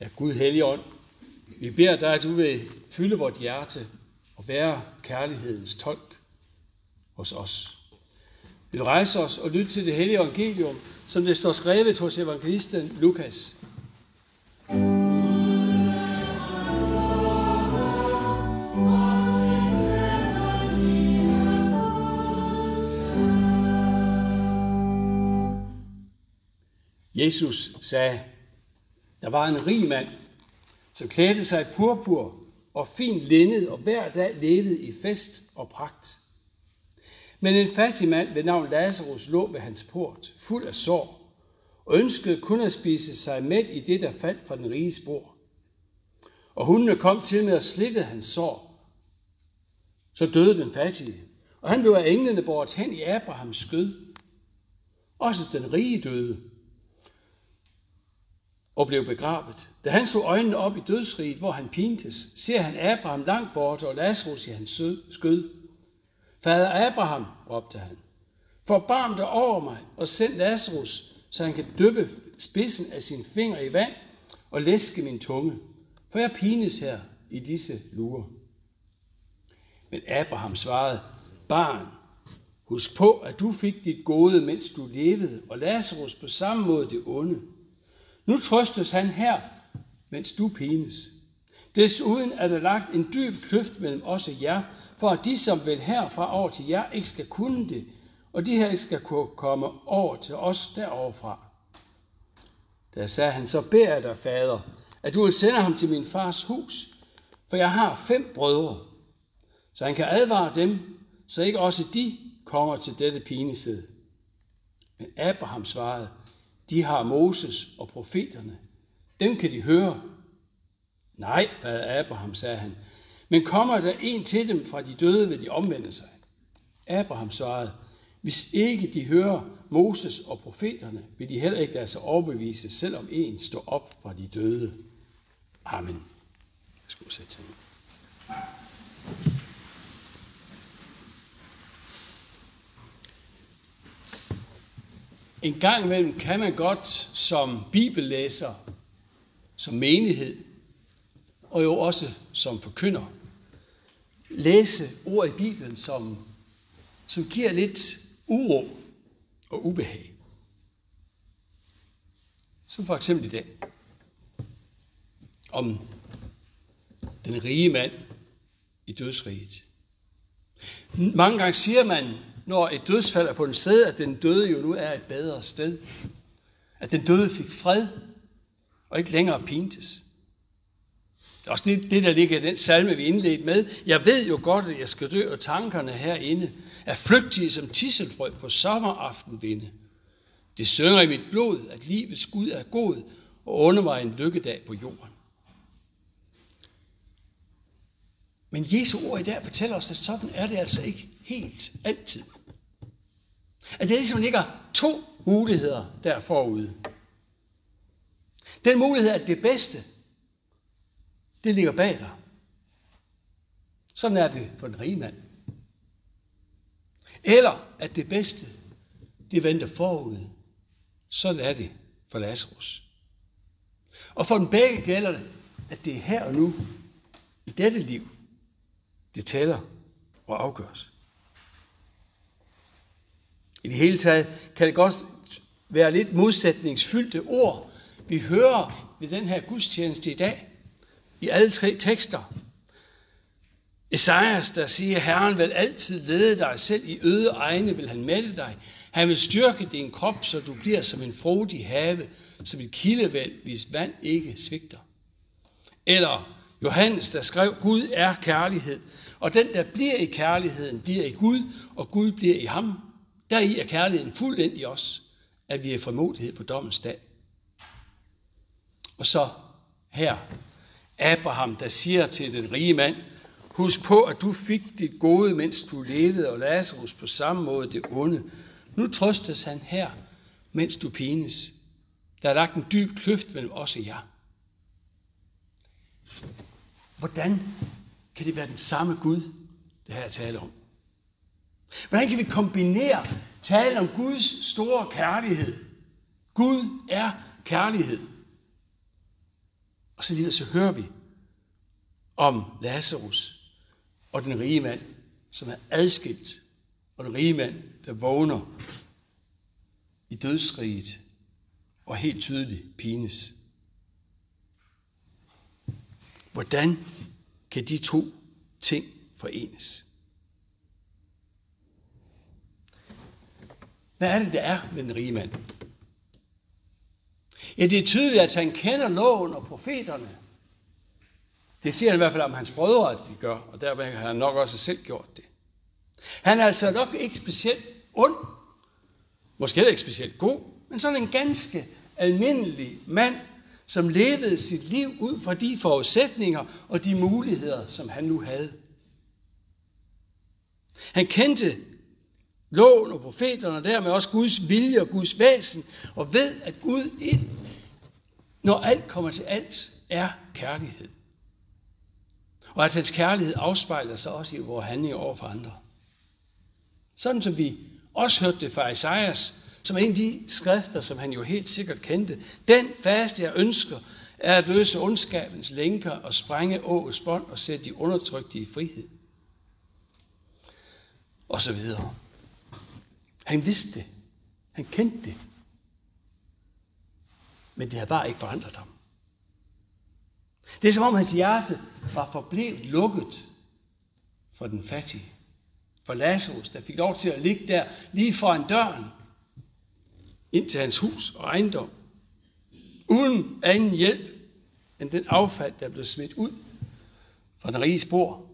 Ja, Gud Helligånd, vi beder dig, at du vil fylde vort hjerte og være kærlighedens tolk hos os. Vi vil rejse os og lytte til det hellige evangelium, som det står skrevet hos evangelisten Lukas. Jesus sagde, der var en rig mand, som klædte sig i purpur og fint linned og hver dag levede i fest og pragt. Men en fattig mand ved navn Lazarus lå ved hans port, fuld af sår, og ønskede kun at spise sig med i det, der faldt fra den rige spor. Og hundene kom til med at slikke hans sår. Så døde den fattige, og han blev af englene båret hen i Abrahams skød. Også den rige døde, og blev begravet. Da han så øjnene op i dødsriget, hvor han pintes, ser han Abraham langt borte og Lazarus i hans skød. Fader Abraham, råbte han, forbarm dig over mig og send Lazarus, så han kan dyppe spidsen af sin finger i vand og læske min tunge, for jeg pines her i disse lurer. Men Abraham svarede, barn, husk på, at du fik dit gode, mens du levede, og Lazarus på samme måde det onde. Nu trøstes han her, mens du pines. Desuden er der lagt en dyb kløft mellem os og jer, for at de, som vil herfra over til jer, ikke skal kunne det, og de her ikke skal kunne komme over til os deroverfra. Der sagde han, så beder jeg dig, fader, at du vil sende ham til min fars hus, for jeg har fem brødre, så han kan advare dem, så ikke også de kommer til dette pinested. Men Abraham svarede, de har Moses og profeterne. Dem kan de høre. Nej, hvad Abraham, sagde han, men kommer der en til dem fra de døde, vil de omvende sig. Abraham svarede, hvis ikke de hører Moses og profeterne, vil de heller ikke lade sig overbevise, selvom en står op fra de døde. Amen. Jeg skulle sætte til. En gang imellem kan man godt som bibellæser, som menighed, og jo også som forkynder, læse ord i Bibelen, som, som giver lidt uro og ubehag. Som for eksempel i dag. Om den rige mand i dødsriget. Mange gange siger man, når et dødsfald er på en sted, at den døde jo nu er et bedre sted. At den døde fik fred, og ikke længere pintes. Det er også det, det, der ligger i den salme, vi indledte med. Jeg ved jo godt, at jeg skal dø, og tankerne herinde er flygtige som tisselfrø på sommeraftenvinde. Det synger i mit blod, at livets Gud er god, og under mig en lykkedag på jorden. Men Jesu ord i dag fortæller os, at sådan er det altså ikke helt altid. At der ligesom ligger to muligheder der forude. Den mulighed, at det bedste, det ligger bag dig. Sådan er det for den rige mand. Eller at det bedste, det venter forud. Sådan er det for Lazarus. Og for den begge gælder det, at det er her og nu, i dette liv, det tæller og afgøres. I det hele taget kan det godt være lidt modsætningsfyldte ord, vi hører ved den her gudstjeneste i dag, i alle tre tekster. Esajas, der siger, Herren vil altid lede dig, selv i øde egne vil han mætte dig. Han vil styrke din krop, så du bliver som en frodig have, som et kildevæld, hvis vand ikke svigter. Eller Johannes, der skrev, Gud er kærlighed, og den, der bliver i kærligheden, bliver i Gud, og Gud bliver i ham. Deri er kærligheden fuldendt i os, at vi er frimodighed på dommens dag. Og så her, Abraham, der siger til den rige mand, husk på, at du fik dit gode, mens du levede, og Lazarus på samme måde det onde. Nu trøstes han her, mens du pines. Der er lagt en dyb kløft mellem os og jer. Hvordan kan det være den samme Gud, det her jeg taler om? Hvordan kan vi kombinere tale om Guds store kærlighed? Gud er kærlighed. Og så lige så hører vi om Lazarus og den rige mand, som er adskilt, og den rige mand, der vågner i dødsriget og helt tydeligt pines. Hvordan kan de to ting forenes? Hvad er det, der er med den rige mand? Ja, det er tydeligt, at han kender loven og profeterne. Det siger han i hvert fald om hans brødre, at de gør, og dermed har han nok også selv gjort det. Han er altså nok ikke specielt ond, måske heller ikke specielt god, men sådan en ganske almindelig mand, som levede sit liv ud fra de forudsætninger og de muligheder, som han nu havde. Han kendte loven og profeterne, og dermed også Guds vilje og Guds væsen, og ved, at Gud ind, når alt kommer til alt, er kærlighed. Og at hans kærlighed afspejler sig også i vores handlinger over for andre. Sådan som vi også hørte det fra Isaias, som er en af de skrifter, som han jo helt sikkert kendte. Den faste, jeg ønsker, er at løse ondskabens lænker og sprænge åets bånd og sætte de undertrykte i frihed. Og så videre. Han vidste det. Han kendte det. Men det havde bare ikke forandret ham. Det er som om hans hjerte var forblevet lukket for den fattige. For Lazarus, der fik lov til at ligge der lige foran døren ind til hans hus og ejendom. Uden anden hjælp end den affald, der blev smidt ud fra den rige spor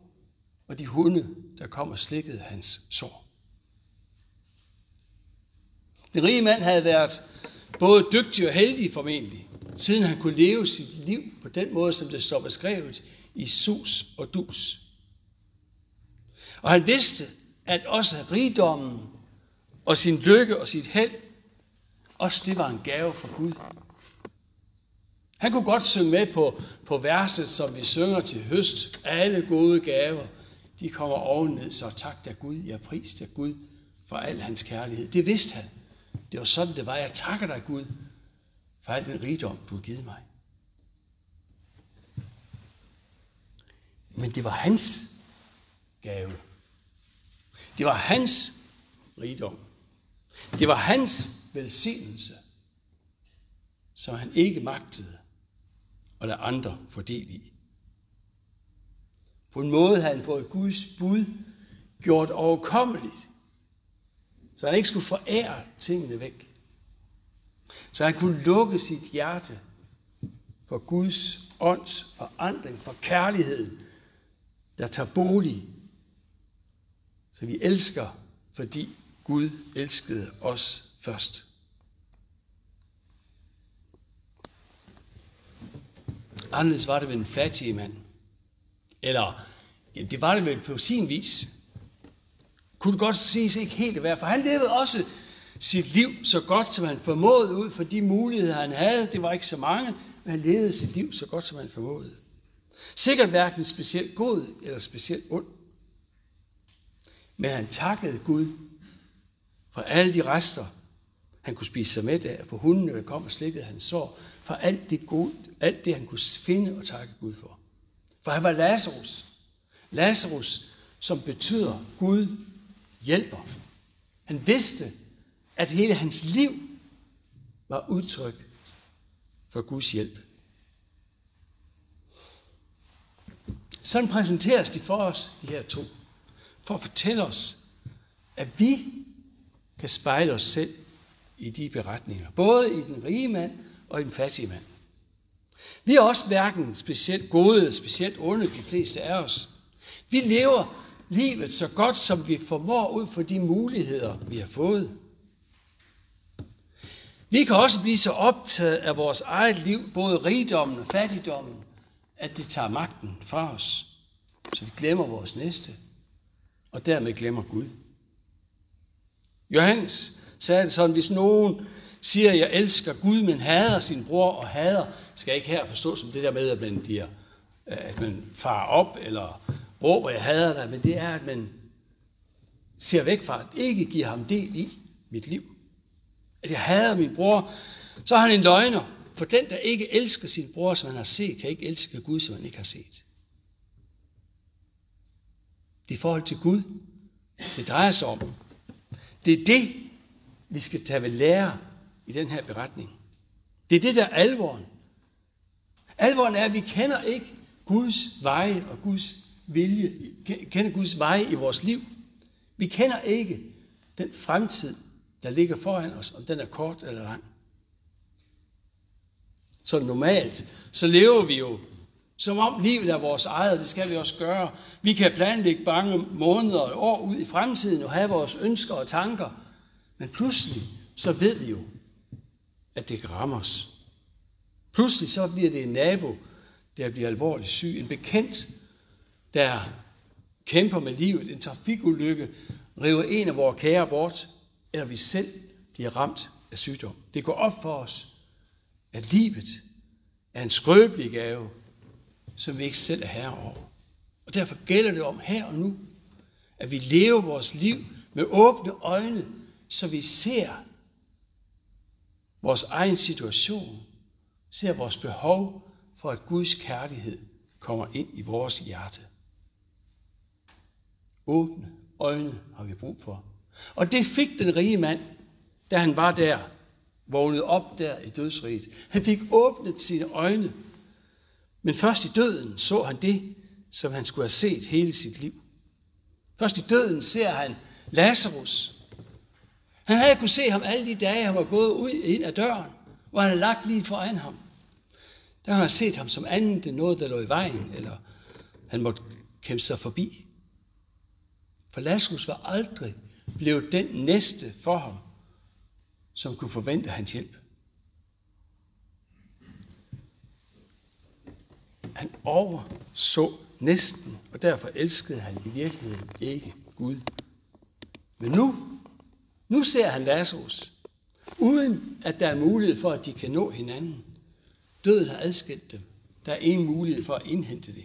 og de hunde, der kom og slikkede hans sår. Den rige mand havde været både dygtig og heldig formentlig, siden han kunne leve sit liv på den måde, som det står beskrevet i sus og dus. Og han vidste, at også rigdommen og sin lykke og sit held, også det var en gave fra Gud. Han kunne godt synge med på, på verset, som vi synger til høst. Alle gode gaver, de kommer ovenned, så tak der Gud, jeg pris der Gud for al hans kærlighed. Det vidste han. Det var sådan, det var. Jeg takker dig, Gud, for al den rigdom, du har givet mig. Men det var hans gave. Det var hans rigdom. Det var hans velsignelse, som han ikke magtede at lade andre få del i. På en måde havde han fået Guds bud gjort overkommeligt, så han ikke skulle forære tingene væk. Så han kunne lukke sit hjerte for Guds ånds forandring, for kærligheden, der tager bolig. Så vi elsker, fordi Gud elskede os først. Anderledes var det ved en fattig mand. Eller, ja, det var det vel på sin vis. Kunne godt siges ikke helt være, for han levede også sit liv så godt, som han formåede ud for de muligheder, han havde. Det var ikke så mange, men han levede sit liv så godt, som han formåede. Sikkert hverken specielt god eller specielt ond. Men han takkede Gud for alle de rester, han kunne spise sig med af, for hundene, der kom og slikkede hans sår, for alt det, gode, alt det, han kunne finde og takke Gud for. For han var Lazarus. Lazarus, som betyder Gud hjælper. Han vidste, at hele hans liv var udtryk for Guds hjælp. Sådan præsenteres de for os, de her to, for at fortælle os, at vi kan spejle os selv i de beretninger. Både i den rige mand og i den fattige mand. Vi er også hverken specielt gode eller specielt onde, de fleste af os. Vi lever livet så godt, som vi formår ud for de muligheder, vi har fået. Vi kan også blive så optaget af vores eget liv, både rigdommen og fattigdommen, at det tager magten fra os, så vi glemmer vores næste, og dermed glemmer Gud. Johannes sagde det sådan, hvis nogen siger, jeg elsker Gud, men hader sin bror og hader, skal jeg ikke her forstå som det der med, at man bliver, øh, at man farer op, eller råber, jeg hader dig, men det er, at man ser væk fra, at ikke giver ham del i mit liv. At jeg hader min bror, så er han en løgner. For den, der ikke elsker sin bror, som han har set, kan ikke elske Gud, som han ikke har set. Det er forhold til Gud, det drejer sig om. Det er det, vi skal tage ved lære i den her beretning. Det er det, der er alvoren. Alvoren er, at vi kender ikke Guds veje og Guds vilje, kender Guds veje i vores liv. Vi kender ikke den fremtid, der ligger foran os, om den er kort eller lang. Så normalt, så lever vi jo, som om livet er vores eget, og det skal vi også gøre. Vi kan planlægge mange måneder og år ud i fremtiden og have vores ønsker og tanker. Men pludselig, så ved vi jo, at det kan ramme os. Pludselig så bliver det en nabo, der bliver alvorligt syg. En bekendt, der kæmper med livet. En trafikulykke river en af vores kære bort. Eller vi selv bliver ramt af sygdom. Det går op for os, at livet er en skrøbelig gave, som vi ikke selv er herre over. Og derfor gælder det om her og nu, at vi lever vores liv med åbne øjne, så vi ser vores egen situation, ser vores behov for, at Guds kærlighed kommer ind i vores hjerte. Åbne øjne har vi brug for. Og det fik den rige mand, da han var der, vågnede op der i dødsriget. Han fik åbnet sine øjne, men først i døden så han det, som han skulle have set hele sit liv. Først i døden ser han Lazarus. Han havde kunnet se ham alle de dage, han var gået ud ind ad døren, hvor han havde lagt lige foran ham. Der har han set ham som andet end noget, der lå i vejen, eller han måtte kæmpe sig forbi. For Lazarus var aldrig blevet den næste for ham, som kunne forvente hans hjælp. Han overså næsten, og derfor elskede han i virkeligheden ikke Gud. Men nu, nu ser han Lazarus, uden at der er mulighed for, at de kan nå hinanden. Døden har adskilt dem. Der er ingen mulighed for at indhente det.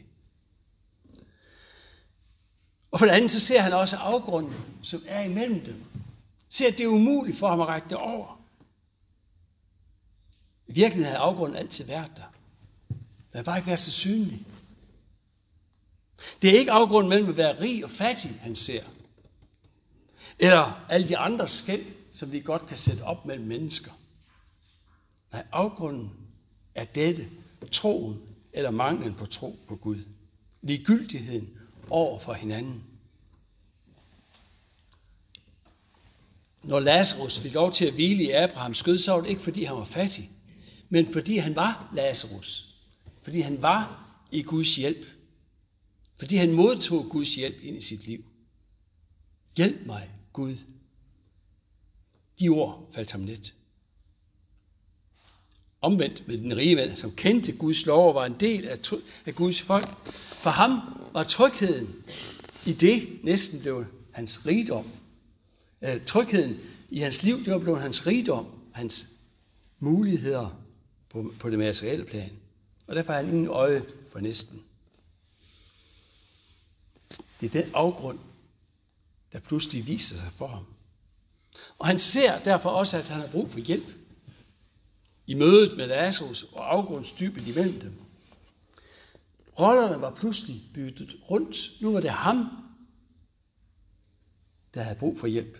Og for det andet, så ser han også afgrunden, som er imellem dem. Ser, at det er umuligt for ham at række det over. I virkeligheden havde afgrunden altid været der. Den har bare ikke været så synlig. Det er ikke afgrunden mellem at være rig og fattig, han ser. Eller alle de andre skæld, som vi godt kan sætte op mellem mennesker. Nej, afgrunden er dette troen eller manglen på tro på Gud. Ligegyldigheden over for hinanden. Når Lazarus fik lov til at hvile i Abrahams skød, så var det ikke fordi han var fattig, men fordi han var Lazarus. Fordi han var i Guds hjælp. Fordi han modtog Guds hjælp ind i sit liv. Hjælp mig, Gud. De ord faldt ham let. Omvendt med den rige mand, som kendte Guds lov og var en del af, af Guds folk. For ham var trygheden i det næsten blev hans rigdom. Øh, trygheden i hans liv, det var blevet hans rigdom, hans muligheder på, på det materielle plan. Og derfor har han ingen øje for næsten. Det er den afgrund, der pludselig viser sig for ham. Og han ser derfor også, at han har brug for hjælp i mødet med Lazarus og afgrundsdybet imellem dem. Rollerne var pludselig byttet rundt. Nu var det ham, der havde brug for hjælp.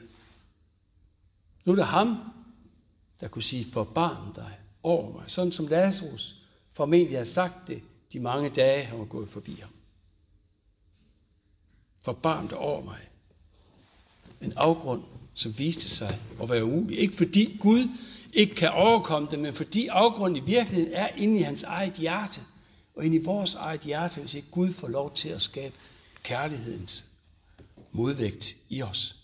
Nu er det ham, der kunne sige, forbarm dig over mig. Sådan som Lazarus formentlig har sagt det de mange dage, han var gået forbi ham. Forbarm dig over mig. En afgrund, som viste sig at være umulig. Ikke fordi Gud ikke kan overkomme det, men fordi afgrunden i virkeligheden er inde i hans eget hjerte, og inde i vores eget hjerte, hvis ikke Gud får lov til at skabe kærlighedens modvægt i os.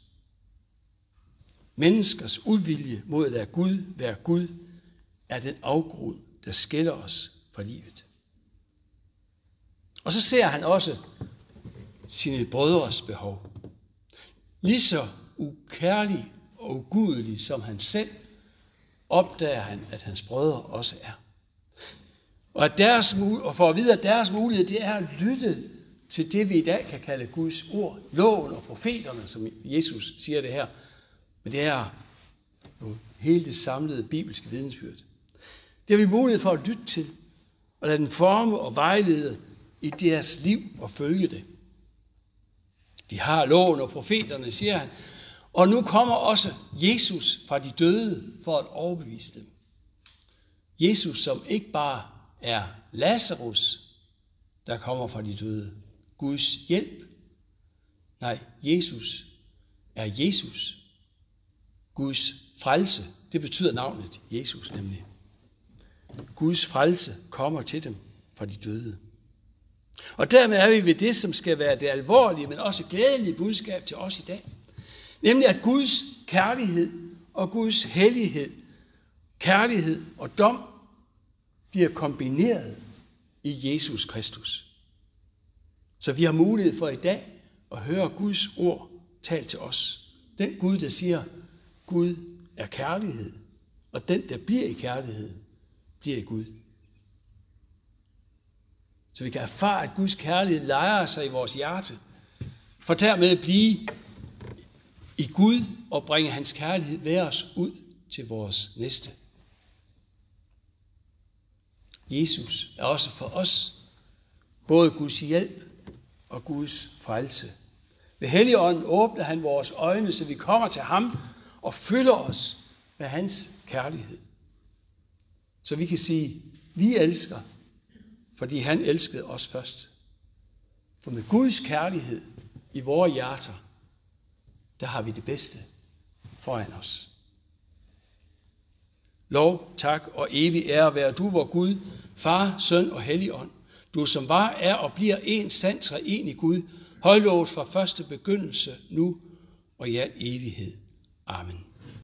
Menneskers uvilje mod at lade Gud være Gud, er den afgrund, der skiller os fra livet. Og så ser han også sine brødres behov. Lige så ukærlig og ugudelig som han selv, opdager han, at hans brødre også er. Og, at deres, og for at vide, at deres mulighed, det er at lytte til det, vi i dag kan kalde Guds ord, loven og profeterne, som Jesus siger det her. Men det er jo hele det samlede bibelske vidensbyrd. Det har vi mulighed for at lytte til, og lade den forme og vejlede i deres liv og følge det. De har loven og profeterne, siger han, og nu kommer også Jesus fra de døde for at overbevise dem. Jesus, som ikke bare er Lazarus, der kommer fra de døde. Guds hjælp. Nej, Jesus er Jesus. Guds frelse, det betyder navnet Jesus nemlig. Guds frelse kommer til dem fra de døde. Og dermed er vi ved det, som skal være det alvorlige, men også glædelige budskab til os i dag. Nemlig at Guds kærlighed og Guds hellighed, kærlighed og dom bliver kombineret i Jesus Kristus. Så vi har mulighed for i dag at høre Guds ord talt til os. Den Gud, der siger, Gud er kærlighed, og den, der bliver i kærlighed, bliver i Gud. Så vi kan erfare, at Guds kærlighed leger sig i vores hjerte, for dermed at blive i Gud og bringe hans kærlighed ved os ud til vores næste. Jesus er også for os både Guds hjælp og Guds frelse. Ved Helligånden åbner han vores øjne, så vi kommer til ham og fylder os med hans kærlighed. Så vi kan sige, vi elsker, fordi han elskede os først. For med Guds kærlighed i vores hjerter, der har vi det bedste foran os. Lov, tak og evig ære være du, vor Gud, Far, Søn og Helligånd. Du som var, er og bliver en sand i Gud, højlovet fra første begyndelse, nu og i al evighed. Amen.